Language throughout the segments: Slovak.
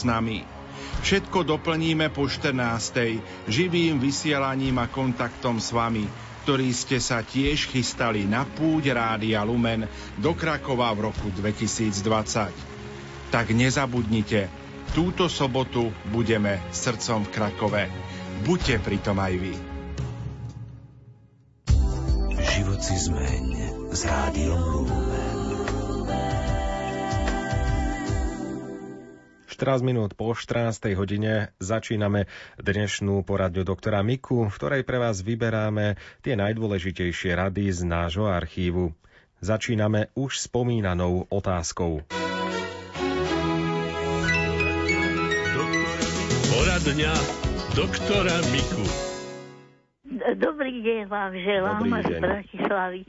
s nami. Všetko doplníme po 14. živým vysielaním a kontaktom s vami, ktorí ste sa tiež chystali na púť Rádia Lumen do Krakova v roku 2020. Tak nezabudnite, túto sobotu budeme srdcom v Krakove. Buďte pritom aj vy. Život si zmeň s Rádiom Lumen. 14 minút po 14. hodine začíname dnešnú poradňu doktora Miku, v ktorej pre vás vyberáme tie najdôležitejšie rady z nášho archívu. Začíname už spomínanou otázkou. Poradňa doktora Miku. Dobrý deň vám želám Dobrý z deň. Bratislavy.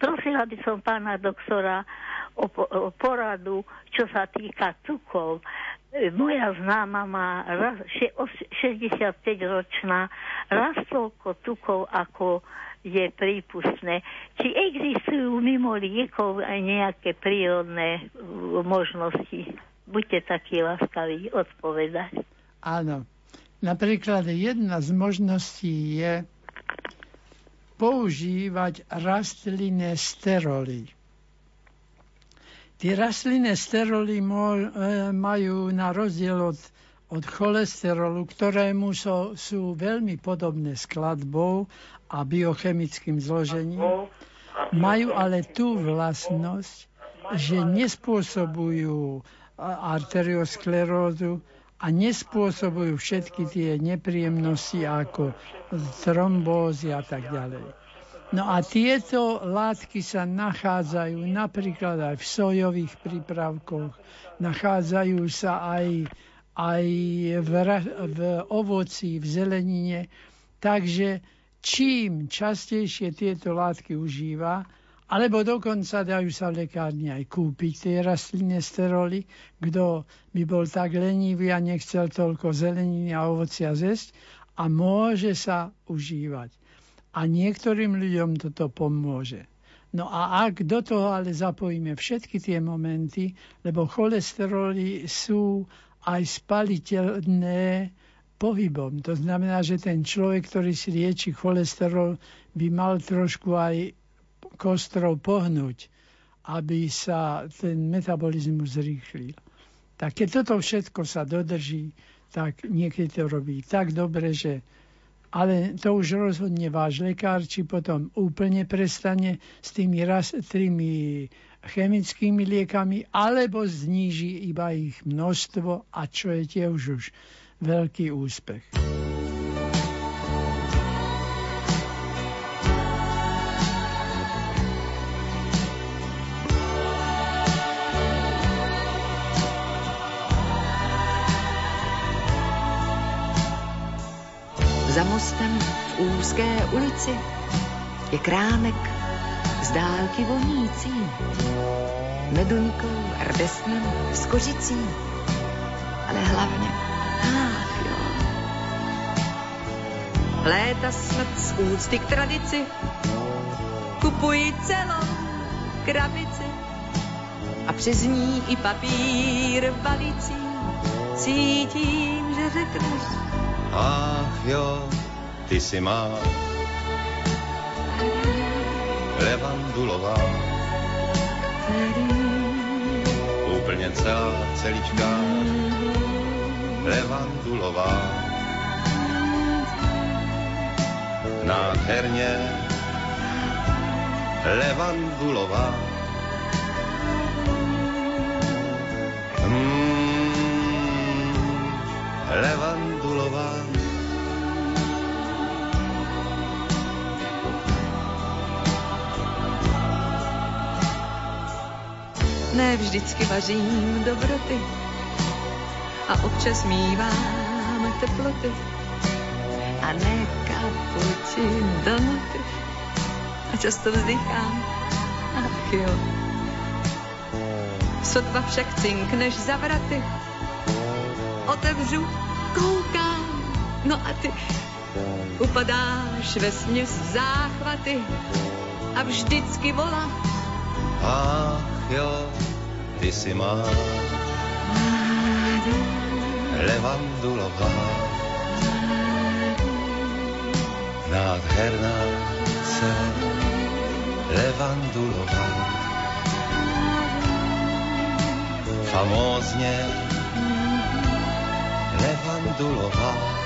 Prosila by som pána doktora o, o poradu, čo sa týka cukov. E, Moja známa má raz, še, os- 65-ročná raz toľko cukov, ako je prípustné. Či existujú mimo liekov aj nejaké prírodné uh, možnosti? Buďte takí laskaví odpovedať. Áno. Napríklad jedna z možností je používať rastlinné steroly. Tie rastlinné steroly e, majú na rozdiel od, od cholesterolu, ktorému so, sú veľmi podobné skladbou a biochemickým zložením, majú ale tú vlastnosť, že nespôsobujú a- arteriosklerózu a nespôsobujú všetky tie nepríjemnosti ako trombózy a tak ďalej. No a tieto látky sa nachádzajú napríklad aj v sojových prípravkoch, nachádzajú sa aj, aj v, v ovoci, v zelenine. Takže čím častejšie tieto látky užíva, alebo dokonca dajú sa v lekárni aj kúpiť tie rastlinné steroly, kto by bol tak lenivý a nechcel toľko zeleniny a ovocia zjesť a môže sa užívať. A niektorým ľuďom toto pomôže. No a ak do toho ale zapojíme všetky tie momenty, lebo cholesteroly sú aj spaliteľné pohybom. To znamená, že ten človek, ktorý si lieči cholesterol, by mal trošku aj kostrou pohnúť, aby sa ten metabolizmus zrýchlil. Tak keď toto všetko sa dodrží, tak niekedy to robí tak dobre, že ale to už rozhodne váš lekár, či potom úplne prestane s tými, raz, tými chemickými liekami, alebo zníži iba ich množstvo a čo je tiež už veľký úspech. Za mostem v úzké ulici je krámek z dálky vonící. Meduňkou, rdesnem, s kořicí, ale hlavně, ach jo. Léta smrt z úcty k tradici, kupuji celou krabici a přes ní i papír balící. Cítím, že řekneš, Ach jo, ty si má levandulová, úplně celá celička levandulová. Nádherně levandulová. Mm, levandulová. Ne vždycky vařím dobroty. A občas mívám teploty. A ne kapuči donuty a často vzdychám, ach jo. Sotva však cinkneš za vraty, otevřu, koukám, no a ty upadáš ve směs záchvaty. A vždycky volá, Ach jo, ty si má levandulová. Nádherná se levandulová. Famózně levandulová.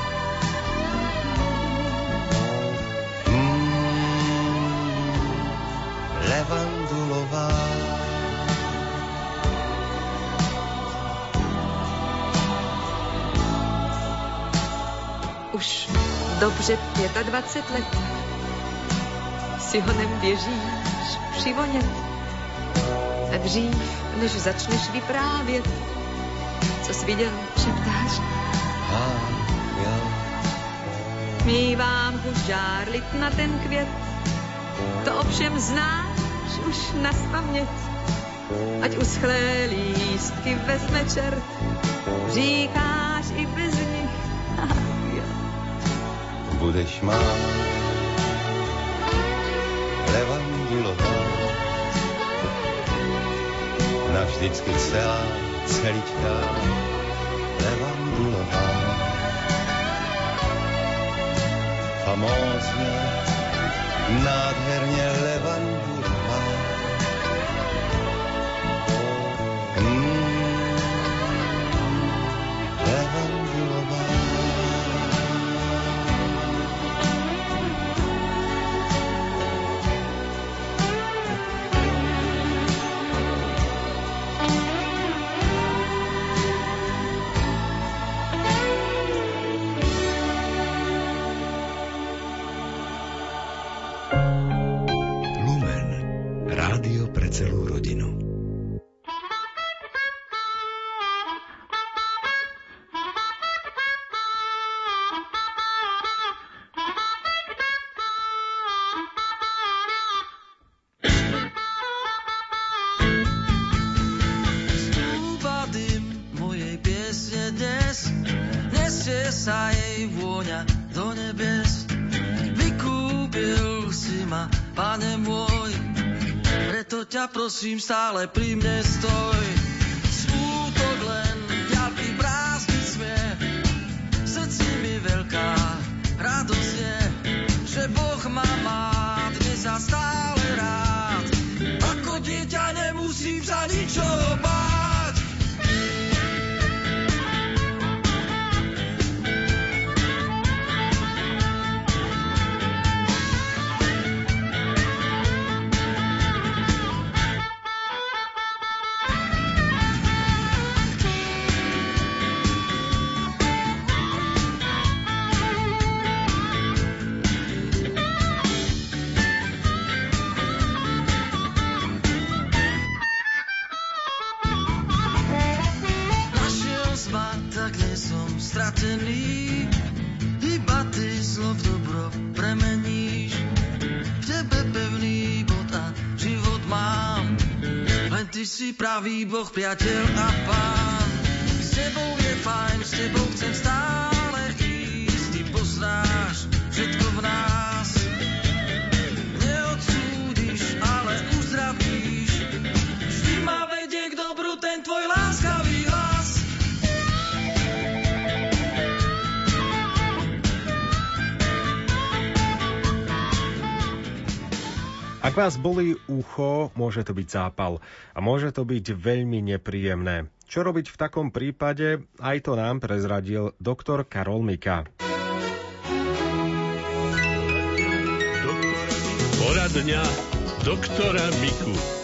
Už dobře 25 let si honem běžíš přivonět. A dřív, než začneš vyprávět, co jsi viděl, šeptáš. Mívám tu žárlit na ten květ, to ovšem znáš už na spaměť. Ať uschlé lístky vezme čert, říkáš budeš má levandulová. Navždycky celá, celičká levandulová. Famózně, nádherně levandulová. Ťa prosím stále pri mne stoj. Pravý Boh, priateľ a pán. S tebou je fajn, s tebou Ak vás bolí ucho, môže to byť zápal a môže to byť veľmi nepríjemné. Čo robiť v takom prípade? Aj to nám prezradil doktor Karol Mika. Poradňa doktora Miku.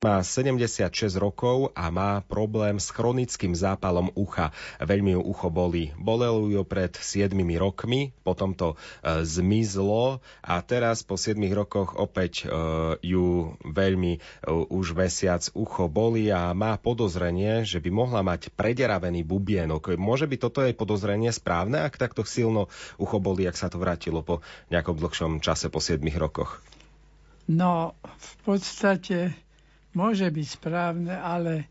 Má 76 rokov a má problém s chronickým zápalom ucha. Veľmi ju ucho bolí. Bolelo ju pred 7 rokmi, potom to e, zmizlo a teraz po 7 rokoch opäť e, ju veľmi e, už mesiac ucho bolí a má podozrenie, že by mohla mať prederavený bubienok. Môže byť toto jej podozrenie správne, ak takto silno ucho bolí, ak sa to vrátilo po nejakom dlhšom čase po 7 rokoch? No, v podstate môže byť správne, ale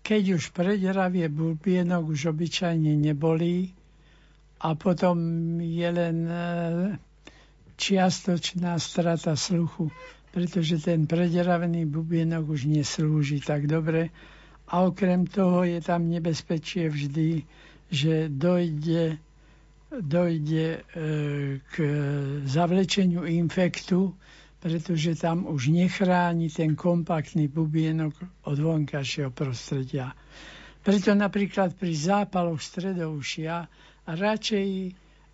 keď už predravie bubienok už obyčajne nebolí a potom je len e, čiastočná strata sluchu, pretože ten prederavený bubienok už neslúži tak dobre. A okrem toho je tam nebezpečie vždy, že dojde, dojde e, k zavlečeniu infektu, pretože tam už nechráni ten kompaktný bubienok od vonkajšieho prostredia. Preto napríklad pri zápaloch stredoušia radšej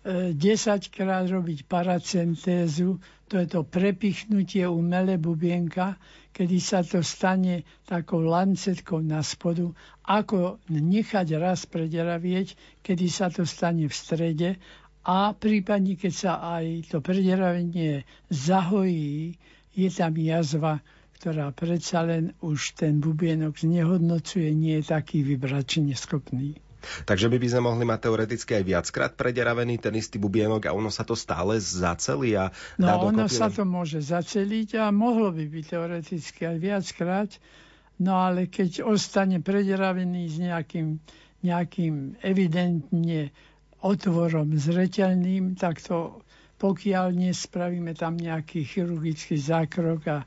10 krát robiť paracentézu, to je to prepichnutie umelé bubienka, kedy sa to stane takou lancetkou na spodu, ako nechať raz prederavieť, kedy sa to stane v strede a prípadne, keď sa aj to prederavenie zahojí, je tam jazva, ktorá predsa len už ten bubienok znehodnocuje, nie je taký vybračne schopný. Takže by, by sme mohli mať teoreticky aj viackrát prederavený ten istý bubienok a ono sa to stále zacelí a No ono sa to môže zaceliť a mohlo by byť teoreticky aj viackrát, no ale keď ostane prederavený s nejakým, nejakým evidentne otvorom zreteľným, tak to pokiaľ nespravíme tam nejaký chirurgický zákrok a,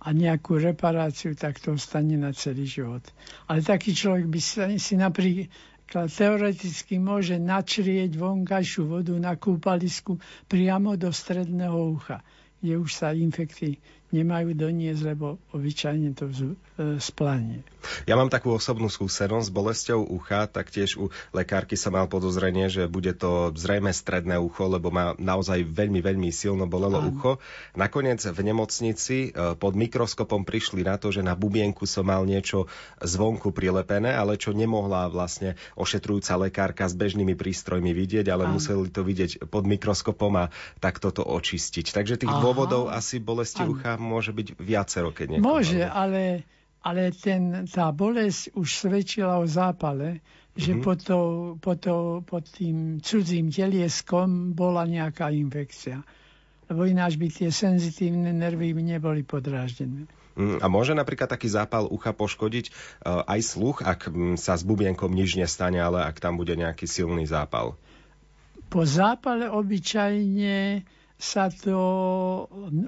a nejakú reparáciu, tak to ostane na celý život. Ale taký človek by si napríklad teoreticky môže načrieť vonkajšiu vodu na kúpalisku priamo do stredného ucha, kde už sa infekty nemajú doniesť, lebo obyčajne to e, splanie. Ja mám takú osobnú skúsenosť s bolesťou ucha, tak tiež u lekárky sa mal podozrenie, že bude to zrejme stredné ucho, lebo ma naozaj veľmi, veľmi silno bolelo Áno. ucho. Nakoniec v nemocnici e, pod mikroskopom prišli na to, že na bubienku som mal niečo zvonku prilepené, ale čo nemohla vlastne ošetrujúca lekárka s bežnými prístrojmi vidieť, ale Áno. museli to vidieť pod mikroskopom a takto to očistiť. Takže tých Aha. dôvodov asi bolesti Áno. ucha môže byť viacero, keď niekoho... Môže, ale, ale ten, tá bolesť už svedčila o zápale, že mm-hmm. pod, to, pod, to, pod tým cudzím telieskom bola nejaká infekcia. Lebo ináč by tie senzitívne nervy neboli podráždené. Mm, a môže napríklad taký zápal ucha poškodiť uh, aj sluch, ak um, sa s bubienkom nič nestane, ale ak tam bude nejaký silný zápal? Po zápale obyčajne sa to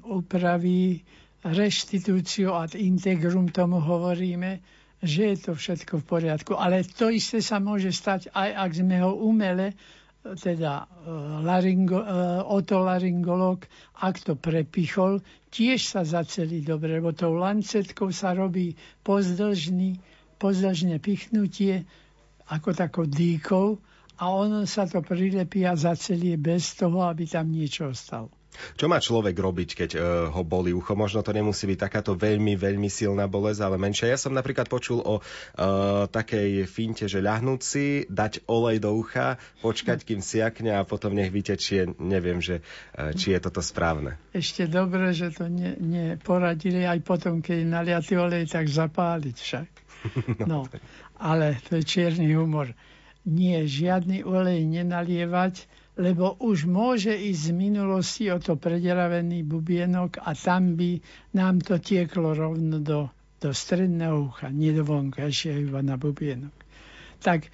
upraví reštitúciu ad integrum, tomu hovoríme, že je to všetko v poriadku. Ale to isté sa môže stať aj ak sme ho umele, teda e, laringo, e, otolaryngolog, ak to prepichol, tiež sa zacelí dobre, lebo tou lancetkou sa robí pozdĺžný, pozdĺžne pichnutie, ako takou dýkou a ono sa to prilepí a zacelie bez toho, aby tam niečo ostalo. Čo má človek robiť, keď uh, ho boli ucho? Možno to nemusí byť takáto veľmi, veľmi silná bolesť, ale menšia. Ja som napríklad počul o uh, takej finte, že ľahnúť si, dať olej do ucha, počkať, kým siakne a potom nech vytečie. Neviem, že, uh, či je toto správne. Ešte dobre, že to neporadili ne aj potom, keď naliatý olej, tak zapáliť však. No, ale to je čierny humor nie žiadny olej nenalievať, lebo už môže ísť z minulosti o to prederavený bubienok a tam by nám to tieklo rovno do, do stredného ucha, nie do vonkajšieho iba na bubienok. Tak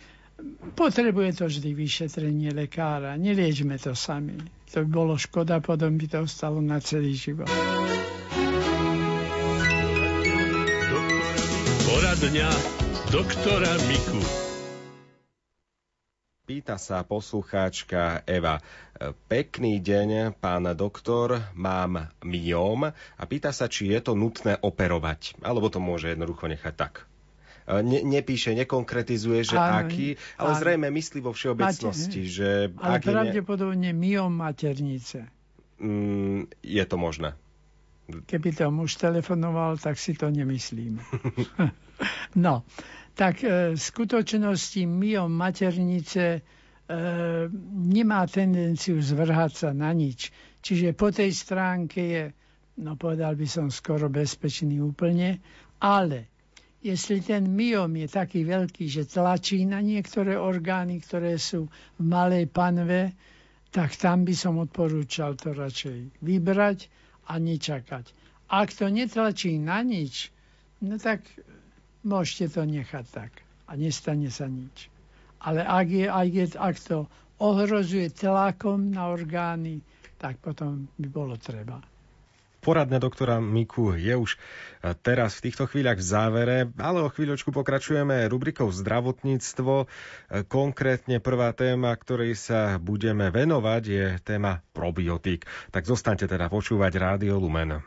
potrebuje to vždy vyšetrenie lekára. Neliečme to sami. To by bolo škoda, potom by to ostalo na celý život. Poradňa doktora Miku. Pýta sa poslucháčka Eva. Pekný deň, pán doktor, mám myom a pýta sa, či je to nutné operovať, alebo to môže jednoducho nechať tak. Ne, nepíše, nekonkretizuje, že áno, aký, ale áno. zrejme myslí vo všeobecnosti, Máte, že... Ale aký pravdepodobne ne... myom maternice. Mm, je to možné. Keby to muž telefonoval, tak si to nemyslím. no, tak e, v skutočnosti myom maternice e, nemá tendenciu zvrhať sa na nič. Čiže po tej stránke je, no povedal by som, skoro bezpečný úplne, ale jestli ten myom je taký veľký, že tlačí na niektoré orgány, ktoré sú v malej panve, tak tam by som odporúčal to radšej vybrať a nečakať. Ak to netlačí na nič, no tak môžete to nechať tak a nestane sa nič. Ale ak, je, ak, je, ak to ohrozuje tlakom na orgány, tak potom by bolo treba. Poradne doktora Miku je už teraz v týchto chvíľach v závere, ale o chvíľočku pokračujeme rubrikou zdravotníctvo. Konkrétne prvá téma, ktorej sa budeme venovať, je téma probiotík. Tak zostaňte teda počúvať Rádio Lumen.